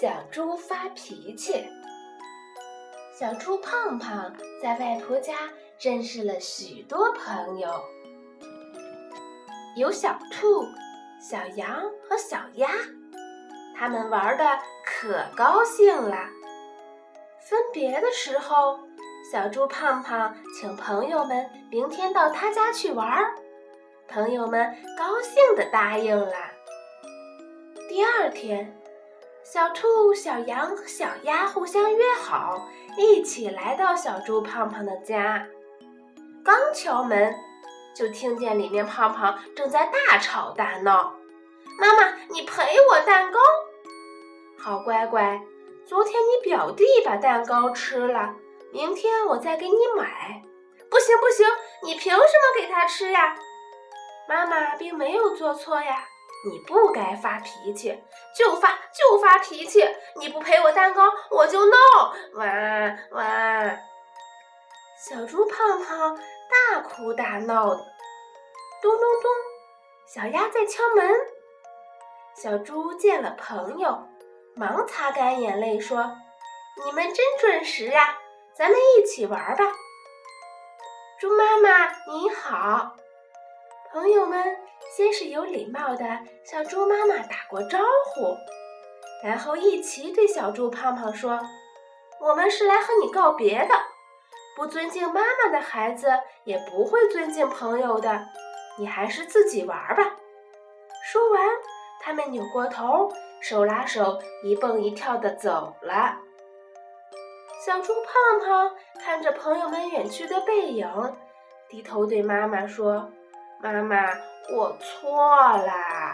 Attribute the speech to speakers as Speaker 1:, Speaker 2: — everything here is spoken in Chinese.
Speaker 1: 小猪发脾气。小猪胖胖在外婆家认识了许多朋友，有小兔、小羊和小鸭，他们玩的可高兴了。分别的时候，小猪胖胖请朋友们明天到他家去玩，朋友们高兴的答应了。第二天。小兔、小羊和小鸭互相约好，一起来到小猪胖胖的家。刚敲门，就听见里面胖胖正在大吵大闹：“妈妈，你赔我蛋糕！好乖乖，昨天你表弟把蛋糕吃了，明天我再给你买。不行不行，你凭什么给他吃呀？妈妈并没有做错呀。”你不该发脾气，就发就发脾气！你不赔我蛋糕，我就闹！哇哇！小猪胖胖大哭大闹的。咚咚咚，小鸭在敲门。小猪见了朋友，忙擦干眼泪说：“你们真准时呀，咱们一起玩吧。”猪妈妈你好，朋友们。先是有礼貌的向猪妈妈打过招呼，然后一齐对小猪胖胖说：“我们是来和你告别的。不尊敬妈妈的孩子也不会尊敬朋友的，你还是自己玩吧。”说完，他们扭过头，手拉手，一蹦一跳的走了。小猪胖胖看着朋友们远去的背影，低头对妈妈说：“妈妈。”我错啦。